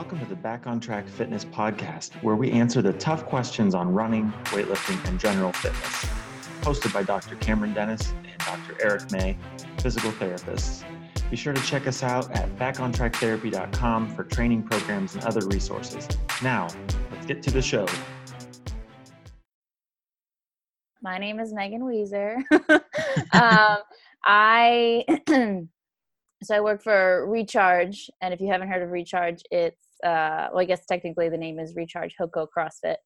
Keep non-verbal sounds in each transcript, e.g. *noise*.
Welcome to the Back on Track Fitness podcast, where we answer the tough questions on running, weightlifting, and general fitness. Hosted by Dr. Cameron Dennis and Dr. Eric May, physical therapists. Be sure to check us out at backontracktherapy.com for training programs and other resources. Now, let's get to the show. My name is Megan Weezer. *laughs* um, I *clears throat* so I work for Recharge, and if you haven't heard of Recharge, it's uh, well, I guess technically the name is Recharge HoCo CrossFit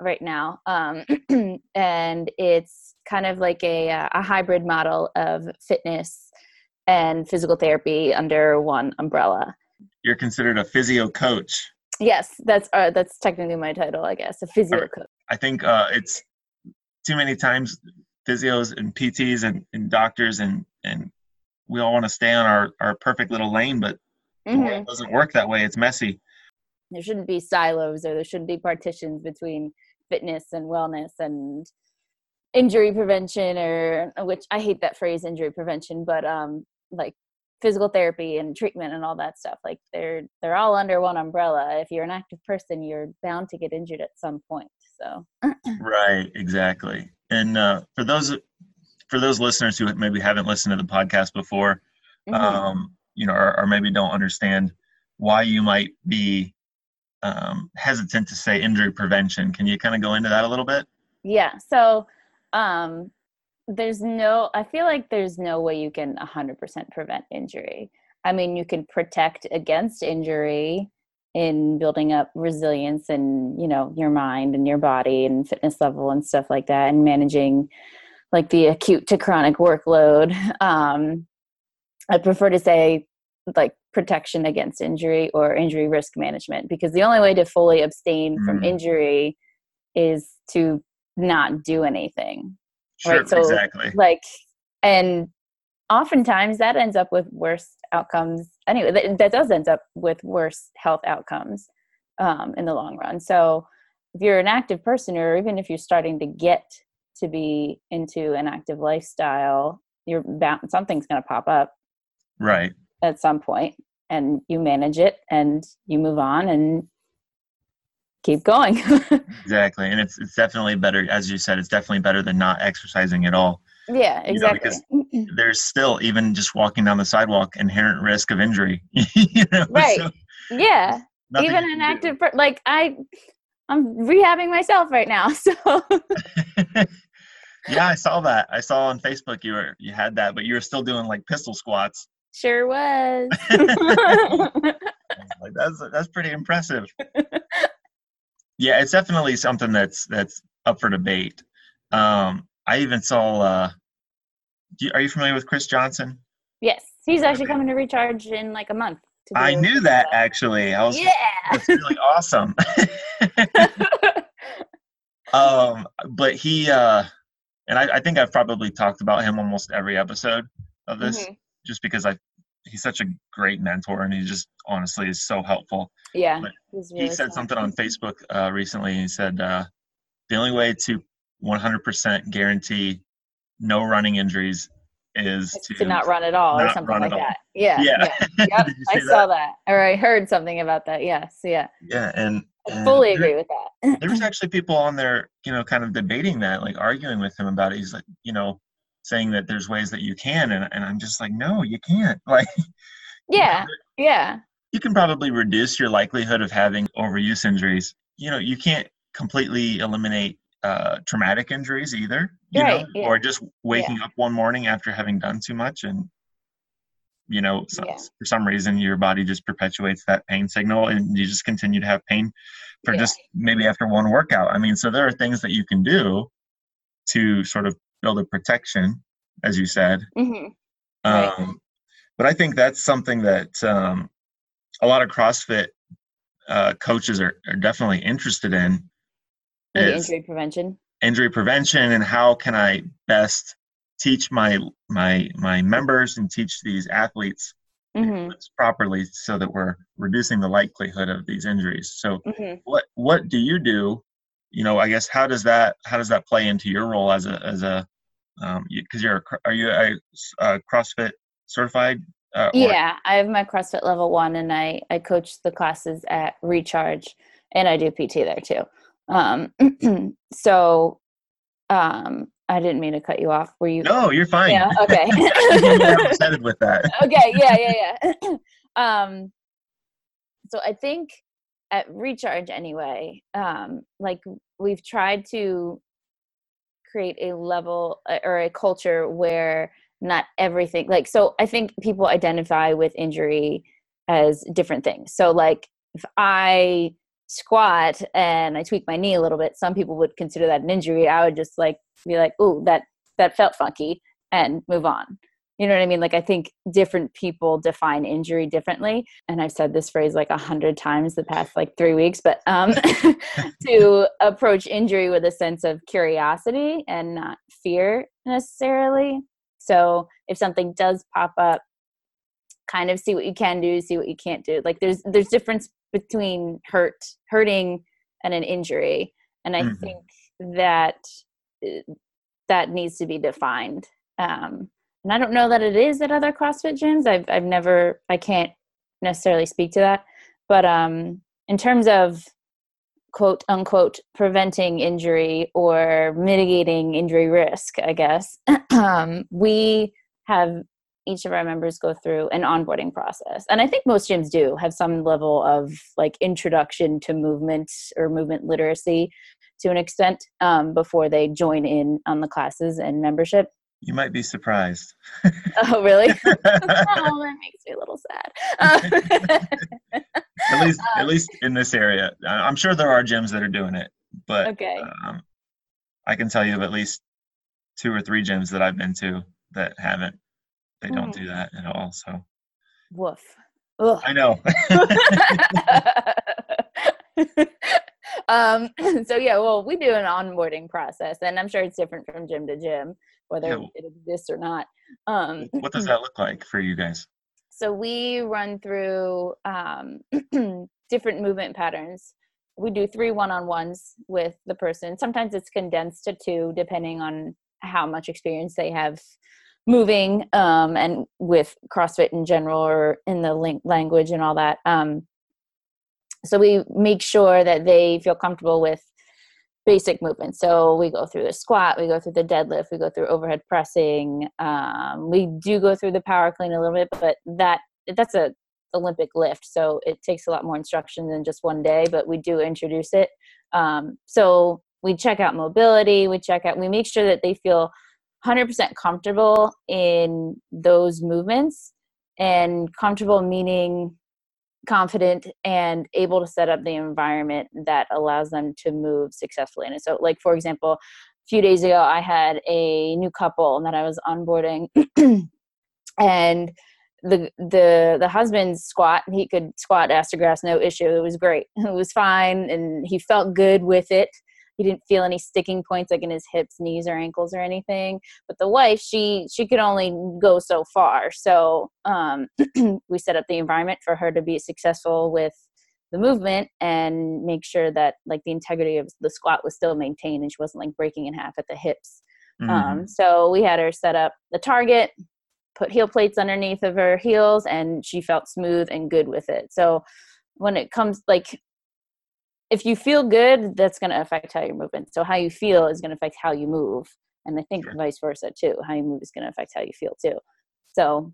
right now, um, *clears throat* and it's kind of like a uh, a hybrid model of fitness and physical therapy under one umbrella. You're considered a physio coach. Yes, that's uh, that's technically my title, I guess, a physio coach. I think uh, it's too many times physios and PTs and, and doctors and and we all want to stay on our, our perfect little lane, but mm-hmm. it doesn't work that way. It's messy. There shouldn't be silos or there shouldn't be partitions between fitness and wellness and injury prevention or which I hate that phrase injury prevention, but um like physical therapy and treatment and all that stuff. Like they're they're all under one umbrella. If you're an active person, you're bound to get injured at some point. So *clears throat* Right, exactly. And uh, for those for those listeners who maybe haven't listened to the podcast before, mm-hmm. um, you know, or, or, maybe don't understand why you might be um, hesitant to say injury prevention, can you kind of go into that a little bit? Yeah. So um, there's no, I feel like there's no way you can 100% prevent injury. I mean, you can protect against injury in building up resilience and you know your mind and your body and fitness level and stuff like that and managing like the acute to chronic workload. *laughs* Um, I prefer to say like protection against injury or injury risk management because the only way to fully abstain mm. from injury is to not do anything. Sure, right. So exactly. like and oftentimes that ends up with worse outcomes anyway that, that does end up with worse health outcomes um, in the long run so if you're an active person or even if you're starting to get to be into an active lifestyle, you're bound something's going to pop up. Right. At some point and you manage it and you move on and keep going. *laughs* exactly. And it's it's definitely better as you said it's definitely better than not exercising at all. Yeah, exactly. You know, because there's still even just walking down the sidewalk inherent risk of injury. *laughs* you know? Right. So, yeah. Even an active like I I'm rehabbing myself right now. *laughs* So yeah, I saw that. I saw on Facebook you were you had that, but you were still doing like pistol squats. Sure was. *laughs* *laughs* like that's that's pretty impressive. Yeah, it's definitely something that's that's up for debate. Um, I even saw. Uh, you, are you familiar with Chris Johnson? Yes, he's actually coming to recharge in like a month. I knew that actually. I was. Yeah. That's really *laughs* awesome. um, but he. Uh, and I, I, think I've probably talked about him almost every episode of this, mm-hmm. Just because I he's such a great mentor and he just honestly is so helpful. Yeah, really he said something on Facebook uh, recently. He said uh, the only way to 100% guarantee no running injuries is to, to, not run at all or something like that. Yeah. Yeah. yeah. *laughs* Yep, I saw that? that. Or I heard something about that. Yes. Yeah. Yeah. And I fully agree with that. there was *laughs* actually people on there, you know, kind of debating that, like arguing with him about it. He's like, you know, saying that there's ways that you can, and, and I'm just like, no, you can't. *laughs* Like, yeah, yeah. You can probably reduce your likelihood of having overuse injuries. You know, you can't completely eliminate uh, traumatic injuries either, you right, know, yeah. or just waking yeah. up one morning after having done too much and you know so, yeah. for some reason your body just perpetuates that pain signal and you just continue to have pain for just maybe after one workout i mean so there are things that you can do to sort of build a protection as you said mm-hmm. right. um, but i think that's something that um, a lot of crossfit uh, coaches are, are definitely interested in injury prevention injury prevention and how can i best teach my my my members and teach these athletes mm-hmm. properly so that we're reducing the likelihood of these injuries so mm-hmm. what what do you do you know i guess how does that how does that play into your role as a as a because um, you, are are you a, a, crossfit certified Uh, yeah, I have my CrossFit level one, and I I coach the classes at Recharge, and I do PT there too. Um, *clears throat* so, um, I didn't mean to cut you off. Were you? No, you're fine. Yeah. Okay. *laughs* I'm with that. *laughs* Okay. Yeah. Yeah. Yeah. *clears throat* um, so I think at Recharge anyway, um, like we've tried to create a level uh, or a culture where not everything like so i think people identify with injury as different things. So like if i squat and i tweak my knee a little bit some people would consider that an injury. I would just like be like oh that that felt funky and move on you know what i mean like i think different people define injury differently and i've said this phrase like a hundred times the past like three weeks but um *laughs* to approach injury with a sense of curiosity and not fear necessarily so if something does pop up, kind of see what you can do, see what you can't do. Like there's there's difference between hurt hurting and an injury, and I mm-hmm. think that uh, that needs to be defined. Um, and I don't know that it is at other CrossFit gyms. I've I've never I can't necessarily speak to that, but um, in terms of quote unquote preventing injury or mitigating injury risk, I guess, *clears throat* um, we have each of our members go through an onboarding process. And I think most gyms do have some level of like introduction to movement or movement literacy to an extent um, before they join in on the classes and membership. You might be surprised. oh, really? *laughs* *laughs* oh, that makes me a little sad. at least, *laughs* at least in this area, I'm sure there are gyms that are doing it, but okay. Um, I can tell you of at least two or three gyms that I've been to that haven't. They don't mm. do that at all. So, woof. Ugh. I know. Um, *laughs* so yeah, well, we do an onboarding process, and I'm sure it's different from gym to gym whether yeah. it exists or not. Um, what does *laughs* that look like for you guys? So we run through um, *clears throat* different movement patterns. We do three one-on-ones with the person. Sometimes it's condensed to two, depending on how much experience they have moving um, and with CrossFit in general or in the link language and all that. Um, so we make sure that they feel comfortable with basic movements. So we go through the squat, we go through the deadlift, we go through overhead pressing. Um, we do go through the power clean a little bit, but that that's a Olympic lift, so it takes a lot more instruction than just one day. But we do introduce it. Um, so we check out mobility. We check out. We make sure that they feel 100% comfortable in those movements, and comfortable meaning confident and able to set up the environment that allows them to move successfully it. So, like for example, a few days ago, I had a new couple that I was onboarding, *clears throat* and the the the husband squat he could squat ass grass no issue it was great *laughs* it was fine and he felt good with it he didn't feel any sticking points like in his hips knees or ankles or anything. But the wife she she could only go so far. So um, *clears throat* we set up the environment for her to be successful with the movement and make sure that like the integrity of the squat was still maintained and she wasn't like breaking in half at the hips. Mm-hmm. um, so we had her set up the target put heel plates underneath of her heels and she felt smooth and good with it. So when it comes like if you feel good, that's going to affect how you're moving. So how you feel is going to affect how you move, and I think sure. vice versa too. How you move is going to affect how you feel too. So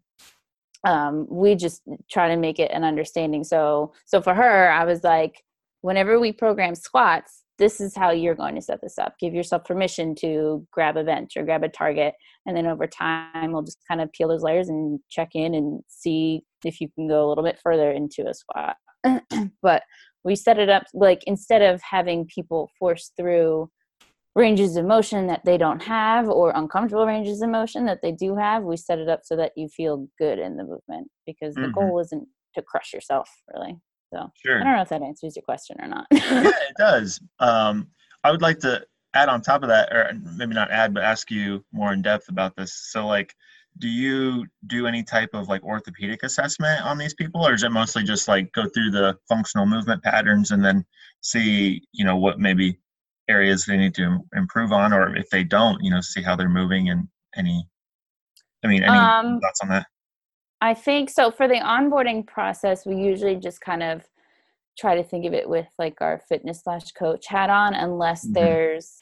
um, we just try to make it an understanding. So so for her, I was like, whenever we program squats, this is how you're going to set this up. Give yourself permission to grab a bench or grab a target, and then over time, we'll just kind of peel those layers and check in and see if you can go a little bit further into a squat. *clears throat* but we set it up like instead of having people force through ranges of motion that they don't have or uncomfortable ranges of motion that they do have we set it up so that you feel good in the movement because the mm-hmm. goal isn't to crush yourself really so sure. i don't know if that answers your question or not yeah it does um, i would like to add on top of that or maybe not add but ask you more in depth about this so like do you do any type of like orthopedic assessment on these people or is it mostly just like go through the functional movement patterns and then see you know what maybe areas they need to improve on or if they don't you know see how they're moving and any i mean any um, thoughts on that I think so. For the onboarding process, we usually just kind of try to think of it with like our fitness slash coach hat on, unless mm-hmm. there's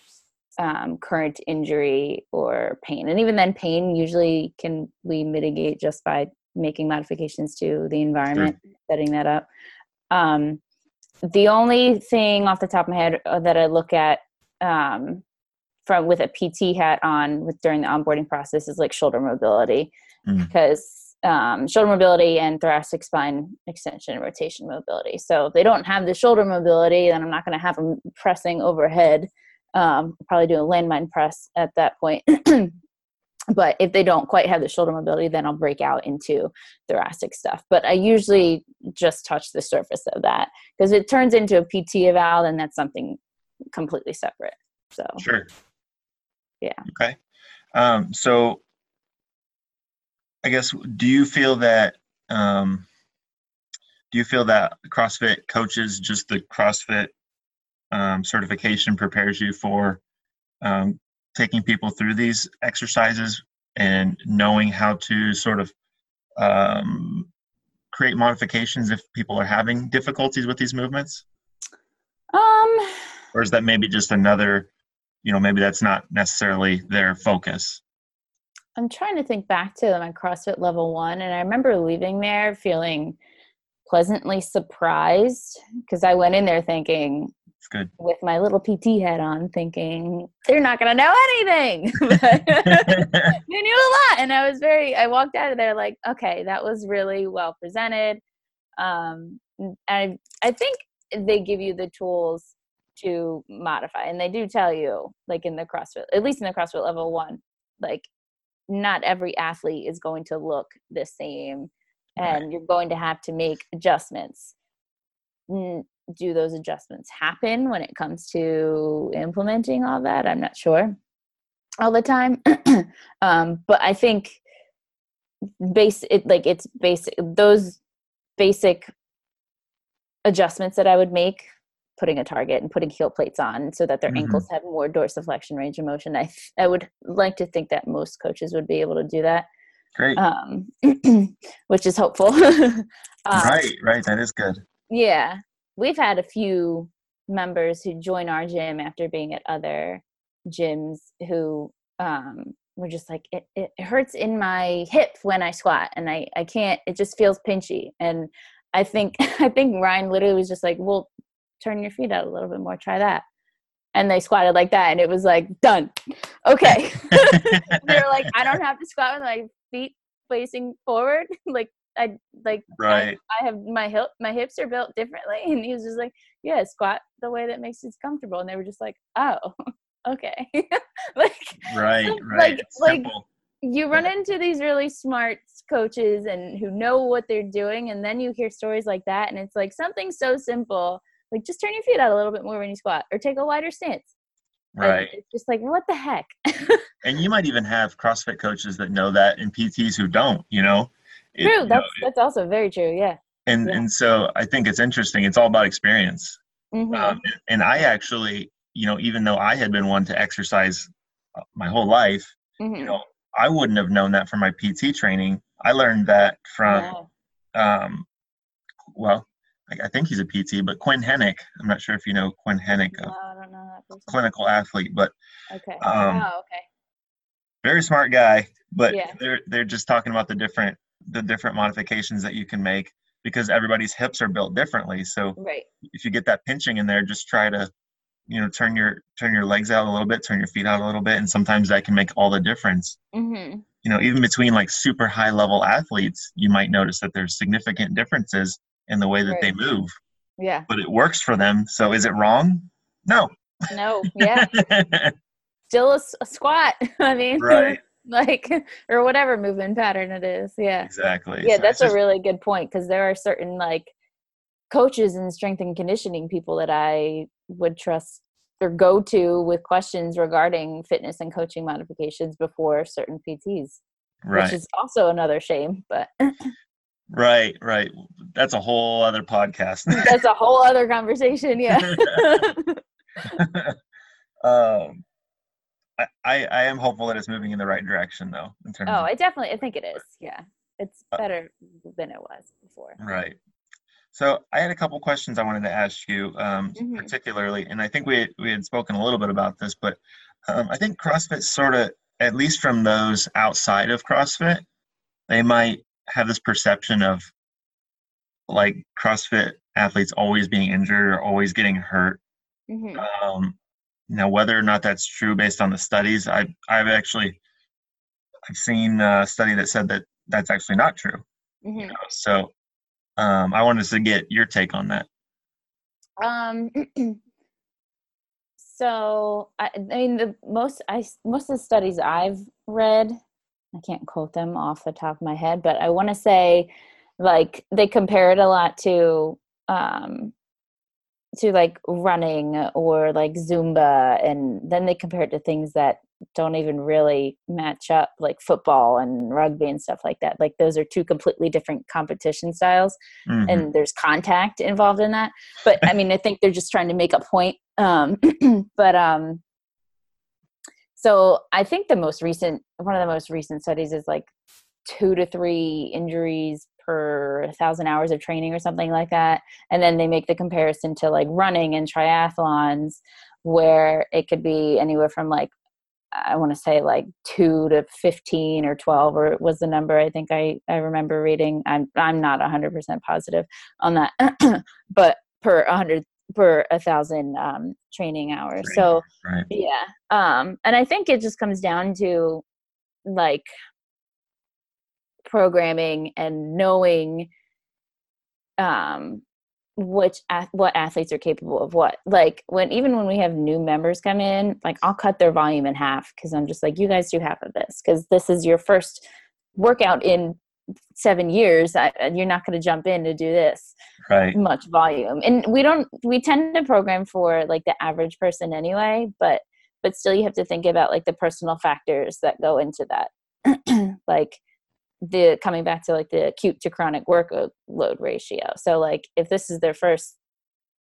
um, current injury or pain. And even then, pain usually can we mitigate just by making modifications to the environment, sure. setting that up. Um, the only thing off the top of my head uh, that I look at um, from with a PT hat on with during the onboarding process is like shoulder mobility mm. because um, shoulder mobility and thoracic spine extension and rotation mobility. So if they don't have the shoulder mobility, then I'm not going to have them pressing overhead. Um, probably do a landmine press at that point. *clears throat* but if they don't quite have the shoulder mobility then i'll break out into thoracic stuff. But i usually just touch the surface of that because it turns into a pt eval and that's something completely separate so. Sure. Yeah. Okay. Um, so i guess do you feel that um, do you feel that crossfit coaches just the crossfit um, certification prepares you for um, taking people through these exercises and knowing how to sort of um, create modifications if people are having difficulties with these movements? Um, or is that maybe just another, you know, maybe that's not necessarily their focus? I'm trying to think back to my CrossFit level one, and I remember leaving there feeling pleasantly surprised because I went in there thinking, it's good. With my little PT head on, thinking they're not going to know anything. *laughs* *laughs* they knew a lot, and I was very. I walked out of there like, okay, that was really well presented. Um, I I think they give you the tools to modify, and they do tell you, like in the CrossFit, at least in the CrossFit level one, like not every athlete is going to look the same, and right. you're going to have to make adjustments do those adjustments happen when it comes to implementing all that? I'm not sure all the time. *clears throat* Um, but i think base it like it's basic those basic adjustments that i would make putting a target and putting heel plates on so that their mm-hmm. ankles have more dorsiflexion range of motion i i would like to think that most coaches would be able to do that great. um, *clears throat* which is hopeful. Um, *laughs* right right that is good. Yeah we've had a few members who join our gym after being at other gyms who um, were just like it, it hurts in my hip when i squat and i i can't it just feels pinchy. And i think *laughs* i think ryan literally was just like well turn your feet out a little bit more try that. And they squatted like that and it was like done. *laughs* Okay. *laughs* They're like i don't have to squat with my feet facing forward. Like I like right. I, I, have my hip my hips are built differently *laughs* and he was just like, Yeah, squat the way that makes you comfortable and they were just like, Oh, *laughs* okay. *laughs* like Right, right. Like like you run into these really smart coaches and who know what they're doing and then you hear stories like that and it's like something so simple like just turn your feet out a little bit more when you squat or take a wider stance right it's just like what the heck and you might even have crossfit coaches that know that and pts who don't you know it, true. That's know, that's also very true. Yeah. And yeah. and so I think it's interesting. It's all about experience. Mm-hmm. Um, and I actually, you know, even though I had been one to exercise uh, my whole life, mm-hmm. you know, I wouldn't have known that from my PT training. I learned that from, yeah. um, well, I, I, think he's a PT, but Quinn Henoch. I'm not sure if you know Quinn Henoch, no, I don't know that clinical athlete, but okay. Um, oh, okay. Very smart guy, but yeah. they're they're just talking about the different the different modifications that you can make because everybody's hips are built differently. So right. if you get that pinching in there, just try to, you know, turn your turn your legs out a little bit, turn your feet out a little bit, and sometimes that can make all the difference. Mm-hmm. You know, even between like super high level athletes, you might notice that there's significant differences in the way that right. they move. Yeah. But it works for them. So is it wrong? No. No. Yeah. *laughs* Still a, a squat. *laughs* I mean. Right. *laughs* like or whatever movement pattern it is yeah. Exactly yeah so that's just, a really good point because there are certain like coaches and strength and conditioning people that i would trust or go to with questions regarding fitness and coaching modifications before certain pts right. which is also another shame but *laughs* right right. That's a whole other podcast. That's a whole other conversation yeah. *laughs* Um I, I am hopeful that it's moving in the right direction though. In terms oh, I definitely I think it is. Yeah, it's uh better uh, than it was before. Right. So I had a couple questions I wanted to ask you, um, mm-hmm. particularly, and I think we we had spoken a little bit about this, but um, I think CrossFit sort of, at least from those outside of CrossFit, they might have this perception of like CrossFit athletes always being injured or always getting hurt. Mm-hmm. Um, now, whether or not that's true based on the studies, I, I've actually I've seen a study that said that that's actually not true. Mm-hmm. You know, so um, I wanted to get your take on that. Um, *clears throat* so I, I mean, the most I most of the studies I've read, I can't quote them off the top of my head, but I want to say like they compare it a lot to um to like running or like zumba and then they compare it to things that don't even really match up like football and rugby and stuff like that like those are two completely different competition styles mm-hmm. and there's contact involved in that but i mean i think they're just trying to make a point um *clears throat* but um so i think the most recent one of the most recent studies is like two to three injuries per thousand hours of training or something like that and then they make the comparison to like running and triathlons where it could be anywhere from like I want to say like two to 15 or 12 or was the number I think I, I remember reading. I'm, I'm not hundred percent positive on that, *clears throat* but per hundred per a thousand um, training hours. Right. So right. yeah. Um, and I think it just comes down to like programming and knowing um which what athletes are capable of what. Like when even when we have new members come in like i'll cut their volume in half because i'm just like you guys do half of this because this is your first workout in seven years I, you're not going to jump in to do this right. much volume. And we don't we tend to program for like the average person anyway but but still you have to think about like the personal factors that go into that. *clears throat* Like the coming back to like the acute to chronic workload ratio. So like if this is their first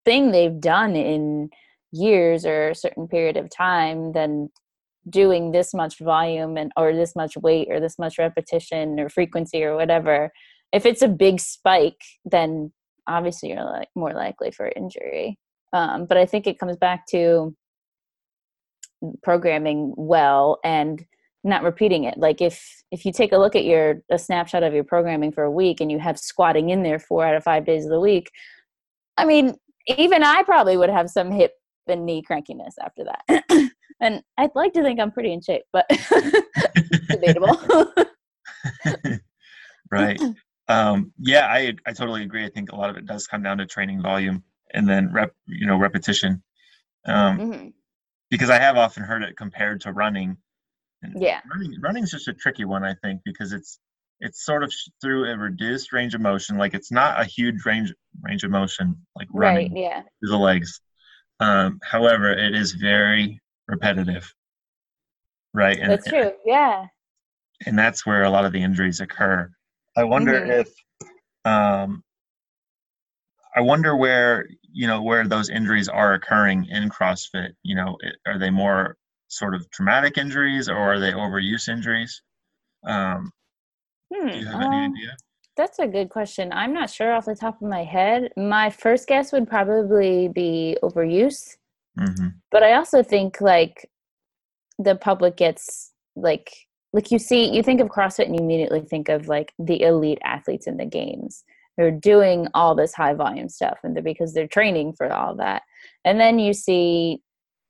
thing they've done in years or a certain period of time, then doing this much volume and or this much weight or this much repetition or frequency or whatever, if it's a big spike, then obviously you're like more likely for injury. Um, but I think it comes back to programming well and not repeating it. Like if if you take a look at your a snapshot of your programming for a week and you have squatting in there four out of five days of the week i mean even i probably would have some hip and knee crankiness after that. *coughs* And i'd like to think i'm pretty in shape but *laughs* debatable. *laughs* Right. Um, yeah i i totally agree. I think a lot of it does come down to training volume and then rep you know repetition. Um, mm-hmm. because i have often heard it compared to running yeah. Running running is just a tricky one, I think, because it's it's sort of through a reduced range of motion. Like it's not a huge range range of motion like running right, yeah. through the legs. Um, however, it is very repetitive. Right. And, that's true. Yeah. And that's where a lot of the injuries occur. I wonder mm-hmm. if um, I wonder where you know where those injuries are occurring in CrossFit. You know, are they more sort of traumatic injuries or are they overuse injuries? Um, hmm, do you have any um, idea? That's a good question. I'm not sure off the top of my head. My first guess would probably be overuse. Mm-hmm. But I also think like the public gets like like you see you think of CrossFit and you immediately think of like the elite athletes in the games. They're doing all this high volume stuff and they're because they're training for all that. And then you see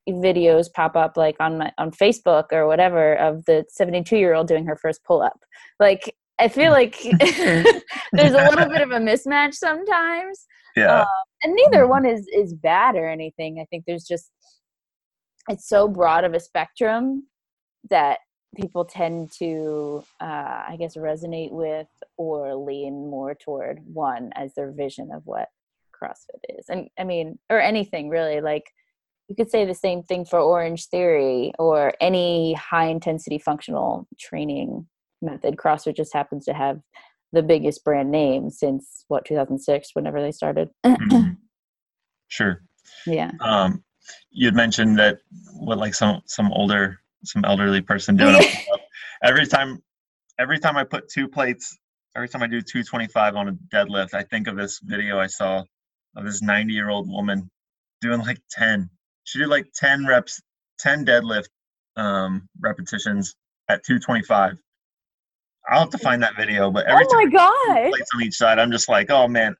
videos pop up like on my on Facebook or whatever of the 72 year old doing her first pull up. Like I feel like *laughs* there's a little bit of a mismatch sometimes. Yeah. Um, and neither mm-hmm. one is is bad or anything. I think there's just it's so broad of a spectrum that people tend to uh, I guess resonate with or lean more toward one as their vision of what CrossFit is. And I mean, or anything really like you could say the same thing for Orange Theory or any high intensity functional training method. CrossFit just happens to have the biggest brand name since what 2006, whenever they started. mm-hmm. *clears throat* Sure. Yeah. Um, you had mentioned that what like some some older some elderly person doing *laughs* every time every time I put two plates every time I do 225 on a deadlift, I think of this video I saw of this 90 year old woman doing like 10. She did like 10 reps, 10 deadlift um, repetitions at 225. I'll have to find that video, but every oh my time god, plates on each side, I'm just like, oh man,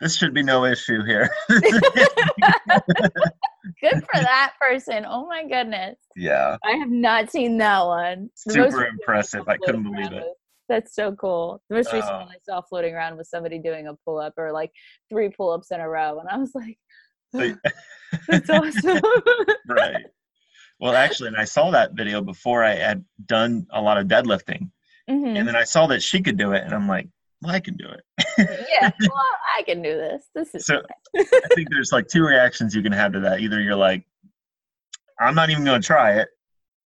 this should be no issue here. *laughs* *laughs* Good for that person. Oh my goodness. Yeah. I have not seen that one. The Super impressive. I couldn't believe it. That's so cool. The most recent uh, one I saw floating around was somebody doing a pull up or like three pull ups in a row. And I was like, *laughs* that's *laughs* awesome. right. Well, actually, and I saw that video before I had done a lot of deadlifting. Mm-hmm. And then I saw that she could do it. And I'm like, well, I can do it. yeah, *laughs* well, I can do this. This is so. I think there's like two reactions you can have to that. Either you're like, I'm not even going to try it,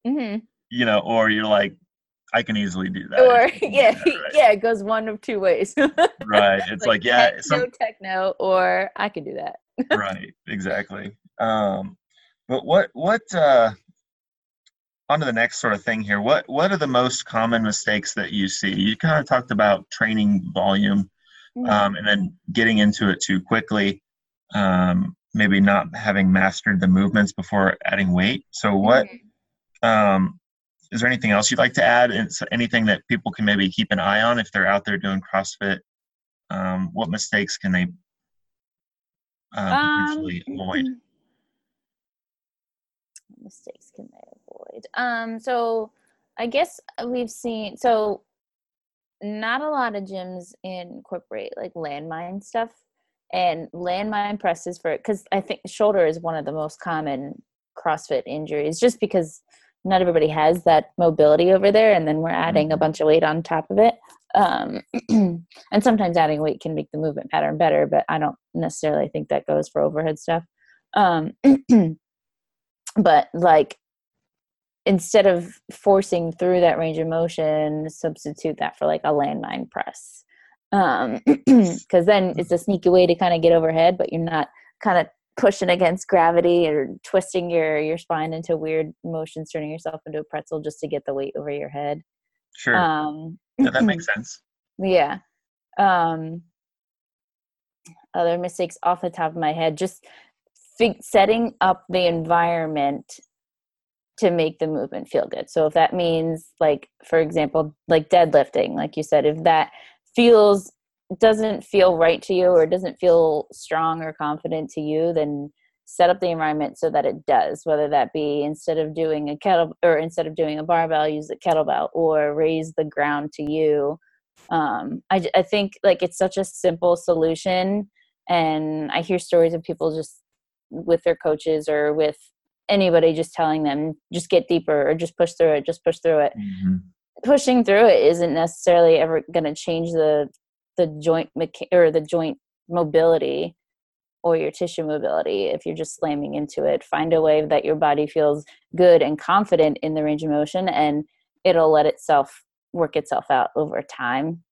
mm-hmm. you know, or you're like, I can easily do that. Or yeah, that, right? yeah, it goes one of two ways. right. It's like, like yeah, some, techno, or I can do that. Right. Exactly. Um, but what what uh, on to the next sort of thing here. What what are the most common mistakes that you see? You kind of talked about training volume, mm-hmm. um, and then getting into it too quickly. Um, maybe not having mastered the movements before adding weight. So what? Mm-hmm. Um, is there anything else you'd like to add? Is anything that people can maybe keep an eye on if they're out there doing CrossFit? Um, what mistakes can they uh, potentially um, *clears throat* avoid? Mistakes can they avoid? Um, so I guess we've seen so not a lot of gyms incorporate like landmine stuff and landmine presses for it because I think shoulder is one of the most common CrossFit injuries just because not everybody has that mobility over there and then we're adding a mm-hmm. bunch of weight on top of it um, *clears throat* and sometimes adding weight can make the movement pattern better but i don't necessarily think that goes for overhead stuff. Um, *clears throat* but like instead of forcing through that range of motion substitute that for like a landmine press. Um *clears throat* because then it's a sneaky way to kind of get overhead but you're not kind of pushing against gravity or twisting your your spine into weird motions turning yourself into a pretzel just to get the weight over your head sure. Um yeah, that makes *laughs* sense. Yeah. Um other mistakes off the top of my head just setting up the environment to make the movement feel good. So if that means like for example like deadlifting like you said if that feels doesn't feel right to you or doesn't feel strong or confident to you, then set up the environment so that it does. Whether that be instead of doing a kettle or instead of doing a barbell, use a kettlebell or raise the ground to you. Um, I, I think like it's such a simple solution, and I hear stories of people just with their coaches or with anybody just telling them just get deeper or just push through it, just push through it. Mm-hmm pushing through it isn't necessarily ever going to change the the joint mecha- or the joint mobility or your tissue mobility if you're just slamming into it find a way that your body feels good and confident in the range of motion and it'll let itself work itself out over time.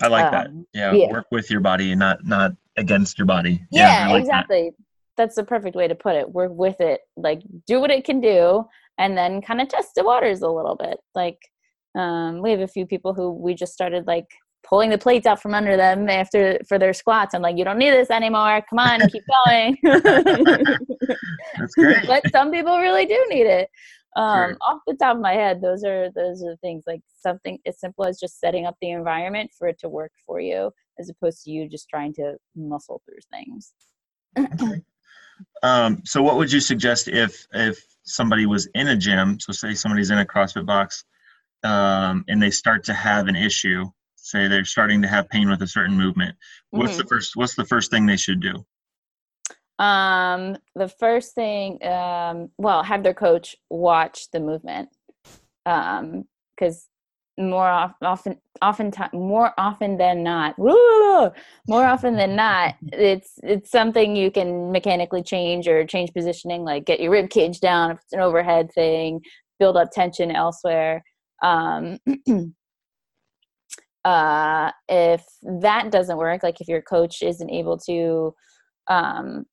I like um, that yeah, yeah, work with your body not not against your body. Yeah, yeah like exactly. That. that's the perfect way to put it. Work with it. Like do what it can do and then kind of test the waters a little bit. Like um, we have a few people who we just started like pulling the plates out from under them after for their squats. I'm like, you don't need this anymore. Come on, keep going. *laughs* That's great. but some people really do need it. Um. Off the top of my head, those are those are things like something as simple as just setting up the environment for it to work for you, as opposed to you just trying to muscle through things. okay. Um, so, what would you suggest if if somebody was in a gym? So, say somebody's in a CrossFit box, um, and they start to have an issue say they're starting to have pain with a certain movement. What's mm-hmm. the first what's the first thing they should do? Um the first thing um well have their coach watch the movement. Um because more often often time more often than not woo, more often than not it's it's something you can mechanically change or change positioning like get your rib cage down if it's an overhead thing build up tension elsewhere. Um *clears throat* uh, if that doesn't work, like if your coach isn't able to um,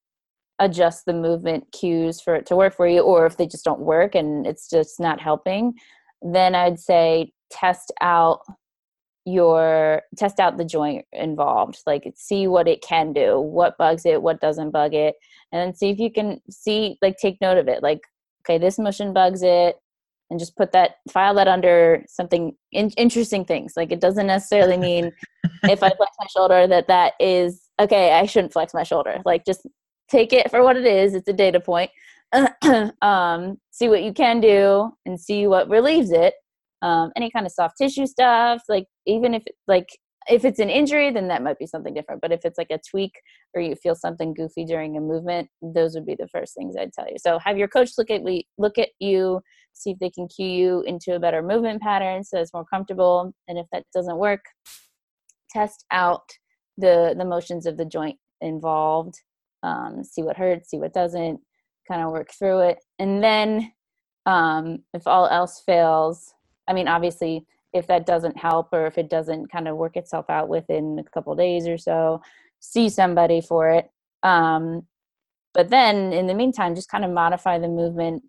adjust the movement cues for it to work for you, or if they just don't work and it's just not helping, then I'd say test out your test out the joint involved. Like see what it can do. What bugs it what doesn't bug it and then see if you can see like take note of it. Like okay this motion bugs it and just put that file that under something in, interesting things. Like it doesn't necessarily mean *laughs* if i flex my shoulder that that is okay i shouldn't flex my shoulder. Like just take it for what it is. It's a data point. *clears throat* Um, see what you can do and see what relieves it. Um, any kind of soft tissue stuff like even if like if it's an injury then that might be something different. But if it's like a tweak or you feel something goofy during a movement those would be the first things i'd tell you. So have your coach look at we look at you see if they can cue you into a better movement pattern so it's more comfortable. And if that doesn't work test out the the motions of the joint involved um, see what hurts see what doesn't kind of work through it. And then um, if all else fails i mean obviously if that doesn't help or if it doesn't kind of work itself out within a couple days or so see somebody for it. Um, but then in the meantime just kind of modify the movement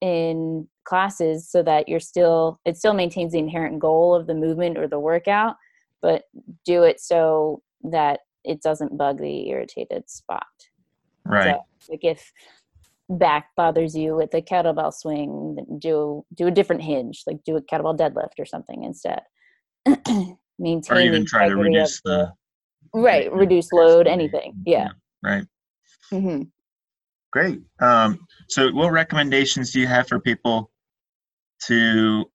in classes so that you're still it still maintains the inherent goal of the movement or the workout but do it so that it doesn't bug the irritated spot right so, like if back bothers you with a kettlebell swing, do do a different hinge, like do a kettlebell deadlift or something instead. Maintain *clears throat* or even try to reduce the, the, right, reduce load, anything. Yeah. yeah right. Mm-hmm. Great. Um, so, what recommendations do you have for people to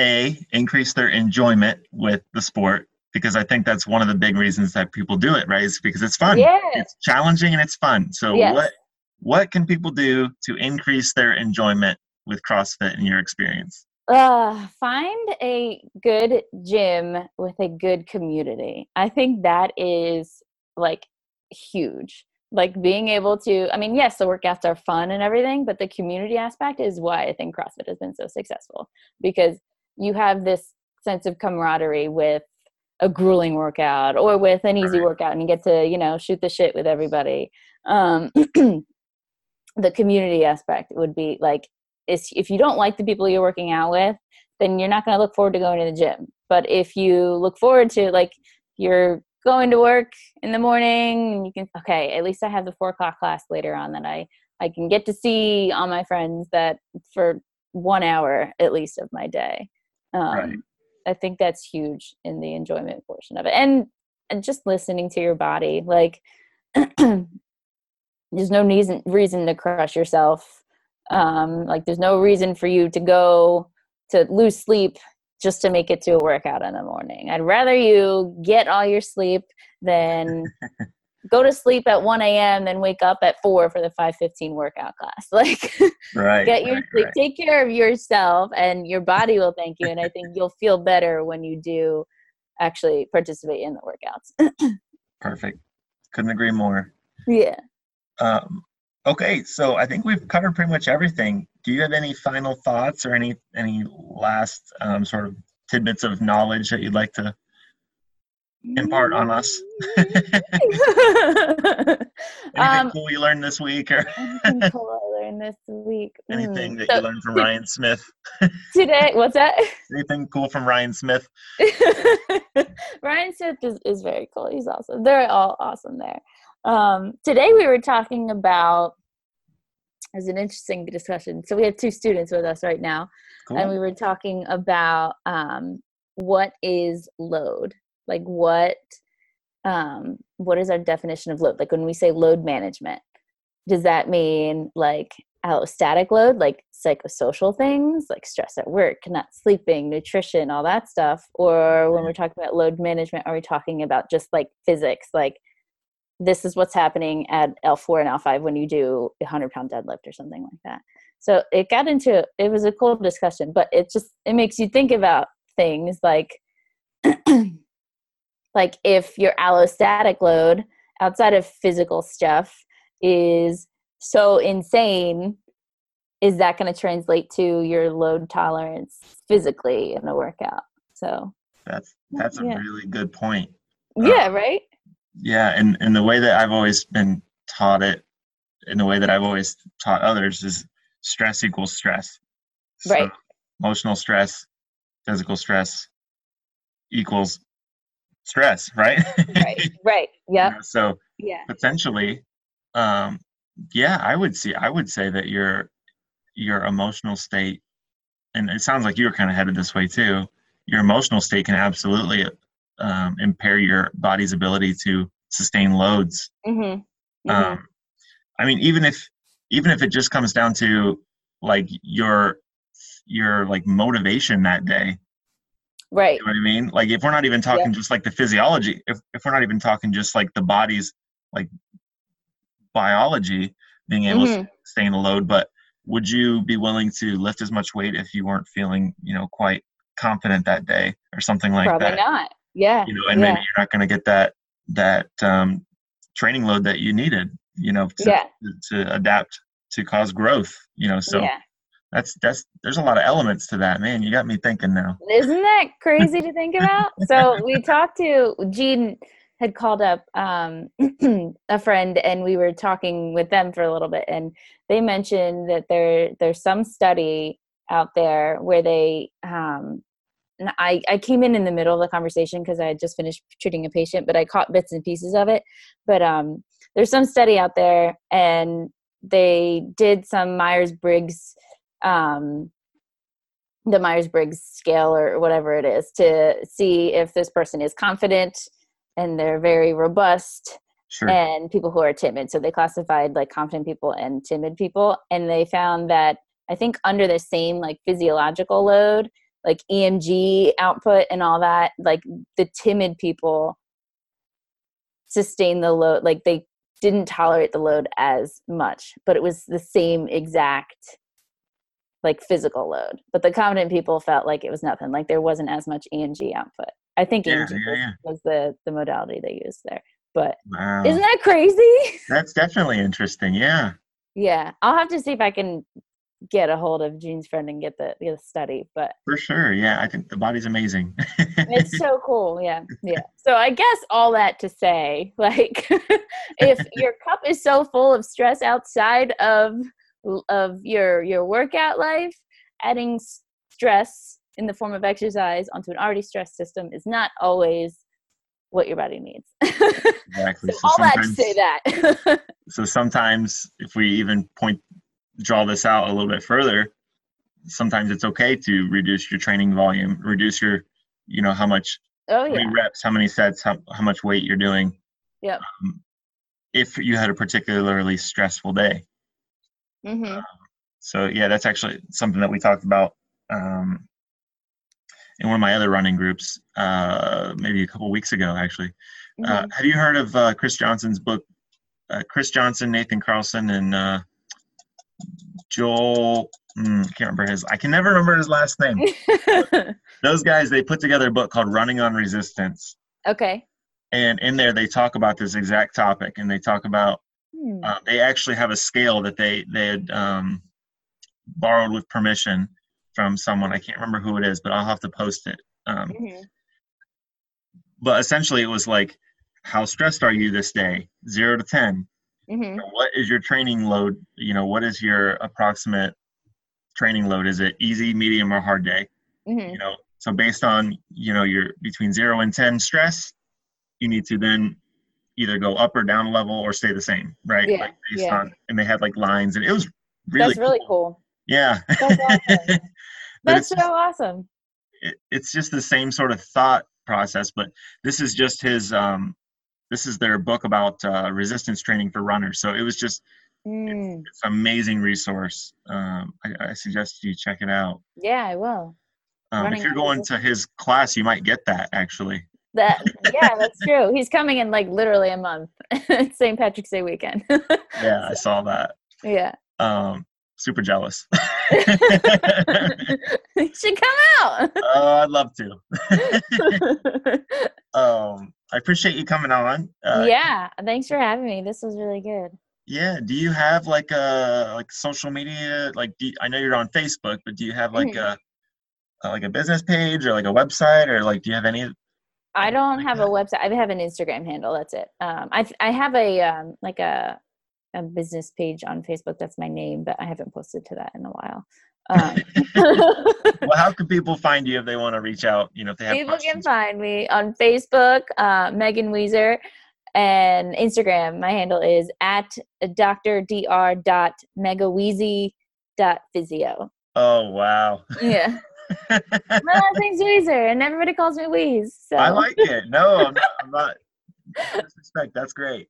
a increase their enjoyment with the sport? Because I think that's one of the big reasons that people do it, right? Is because it's fun. Yeah. It's challenging and it's fun. So, yes. what what can people do to increase their enjoyment with CrossFit in your experience? Uh, find a good gym with a good community. I think that is like huge. Like being able to, I mean, yes, the workouts are fun and everything, but the community aspect is why I think CrossFit has been so successful. Because you have this sense of camaraderie with a grueling workout or with an easy workout and you get to, you know, shoot the shit with everybody. Um, *clears throat* the community aspect would be like is if you don't like the people you're working out with then you're not going to look forward to going to the gym. But if you look forward to like you're going to work in the morning and you can okay at least i have the four o'clock class later on that i i can get to see all my friends that for one hour at least of my day. Um, right. i think that's huge in the enjoyment portion of it. And and just listening to your body like *clears throat* there's no reason reason to crush yourself. Um, like there's no reason for you to go to lose sleep just to make it to a workout in the morning. I'd rather you get all your sleep than *laughs* go to sleep at 1 a.m then wake up at 4 for the 515 workout class. *laughs* Like right get your right, sleep right. take care of yourself and your body will thank you and i think you'll feel better when you do actually participate in the workouts. *clears throat* Perfect. Couldn't agree more. Yeah. Um, okay, so I think we've covered pretty much everything. Do you have any final thoughts or any any last um, sort of tidbits of knowledge that you'd like to impart on us? *laughs* anything um, cool you learned this week, or anything cool I learned this week? *laughs* Anything mm. that so, you learned from Ryan Smith *laughs* today? What's that? Anything cool from Ryan Smith? Ryan Smith is, is very cool. He's awesome. They're all awesome there. Um, today we were talking about it was an interesting discussion. So we have two students with us right now, cool. and we were talking about um, what is load, like what um, what is our definition of load? Like when we say load management, does that mean like allostatic load, like psychosocial things, like stress at work, not sleeping, nutrition, all that stuff? Or when we're talking about load management, are we talking about just like physics, like this is what's happening at L4 and L5 when you do a 100 pound deadlift or something like that. So it got into, it was a cool discussion, but it just, it makes you think about things like, *clears throat* like if your allostatic load outside of physical stuff is so insane, is that going to translate to your load tolerance physically in a workout? So that's, that's a really good point. Yeah, uh, right? Yeah and and the way that i've always been taught it in the way that i've always taught others is stress equals stress so right emotional stress physical stress equals stress, right? right. *laughs* Right. Yeah. You know, so yeah, potentially, um, yeah, I would see. I would say that your your emotional state, and it sounds like you were kind of headed this way too. Your emotional state can absolutely um, impair your body's ability to sustain loads. Mm-hmm. Mm-hmm. Um, I mean, even if even if it just comes down to like your your like motivation that day right you know what i mean like if we're not even talking yeah. just like the physiology if, if we're not even talking just like the body's like biology being able mm-hmm. to sustain the load but would you be willing to lift as much weight if you weren't feeling you know quite confident that day or something like probably that probably not yeah you know and yeah. maybe you're not going to get that that um training load that you needed you know to, yeah. to, to adapt to cause growth you know so yeah. that's that's there's a lot of elements to that man you got me thinking now isn't that crazy to think about *laughs* so we talked to gene had called up um, *clears throat* a friend and we were talking with them for a little bit and they mentioned that there there's some study out there where they um, I, I came in in the middle of the conversation because I had just finished treating a patient, but I caught bits and pieces of it. But um, there's some study out there, and they did some Myers Briggs, um, the Myers Briggs scale or whatever it is, to see if this person is confident and they're very robust. Sure. And people who are timid. So they classified like confident people and timid people. And they found that I think under the same like physiological load, like EMG output and all that, like the timid people sustain the load, like they didn't tolerate the load as much, but it was the same exact like physical load. But the confident people felt like it was nothing, like there wasn't as much EMG output. I think yeah, EMG yeah, yeah. was the the modality they used there. But wow. isn't that crazy? *laughs* That's definitely interesting. Yeah. Yeah, I'll have to see if I can get a hold of Jean's friend and get the, get the study. But for sure, yeah, I think the body's amazing. it's so *laughs* cool, yeah, yeah. So I guess all that to say, *laughs* like, if your cup is so full of stress outside of of your your workout life, adding stress in the form of exercise onto an already stressed system is not always what your body needs. *laughs* exactly. So, so all that to say that. so sometimes if we even point draw this out a little bit further, sometimes it's okay to reduce your training volume, reduce your, you know, how much oh, yeah. reps, how many sets, how, how much weight you're doing. Yeah. Um, if you had a particularly stressful day. Mm-hmm. Um, so yeah, that's actually something that we talked about um, in one of my other running groups, uh, maybe a couple weeks ago, actually. Uh, mm-hmm. Uh, have you heard of uh, Chris Johnson's book? Uh, Chris Johnson, Nathan Carlson, and uh, Joel. Mm, can't remember his. I can never remember his last name. *laughs* those guys, they put together a book called Running on Resistance. Okay. And in there, they talk about this exact topic, and they talk about. Hmm. Uh, they actually have a scale that they they had um, borrowed with permission from someone. I can't remember who it is, but I'll have to post it. Um, mm-hmm. But essentially, it was like, how stressed are you this day? Zero to 10. Mm-hmm. What is your training load? You know, what is your approximate training load? Is it easy, medium, or hard day? Mm-hmm. You know, so based on you know your between zero and ten stress, you need to then either go up or down a level or stay the same, right? Yeah, like based yeah. on and they had like lines, and it was really that's really cool. Yeah, that's, *laughs* awesome. that's so awesome. It, it's just the same sort of thought process, but this is just his um this is their book about uh, resistance training for runners. So it was just mm. it's an amazing resource. Um, I, I, suggest you check it out. Yeah, I will. Um, if you're going to his class, you might get that actually. That *laughs* yeah, that's true. He's coming in like literally a month. *laughs* St. Patrick's Day weekend. *laughs* yeah, so, I saw that. Yeah. Um, super jealous. you should come out. Oh, I'd love to. Um, I appreciate you coming on. Uh, yeah, thanks for having me. This was really good. Yeah. Do you have like a like social media? Like, you, I know you're on Facebook, but do you have like mm-hmm. a, a like a business page or like a website or like do you have any? I don't like have that? a website. I have an Instagram handle. That's it. Um, I I have a um like a a business page on Facebook. That's my name, but I haven't posted to that in a while. Um, *laughs* well, how can people find you if they want to reach out? You know, if they have people questions? can find me on Facebook, uh, Megan Weezer, and Instagram. My handle is at drdr.megaweezy.physio. Oh wow! Yeah. My last name's Weezer, and everybody calls me Weez. So. I like it. No, I'm not. I'm not *laughs* disrespect. That's great.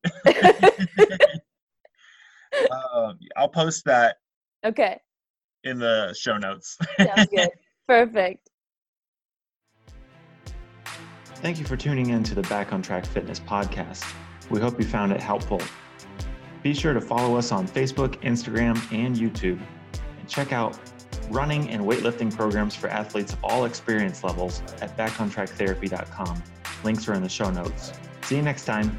uh, *laughs* I'll post that. Okay. In the show notes. Sounds good. *laughs* Perfect. Thank you for tuning in to the Back on Track Fitness podcast. We hope you found it helpful. Be sure to follow us on Facebook, Instagram, and YouTube, and check out running and weightlifting programs for athletes of all experience levels at backontracktherapy.com. Links are in the show notes. See you next time.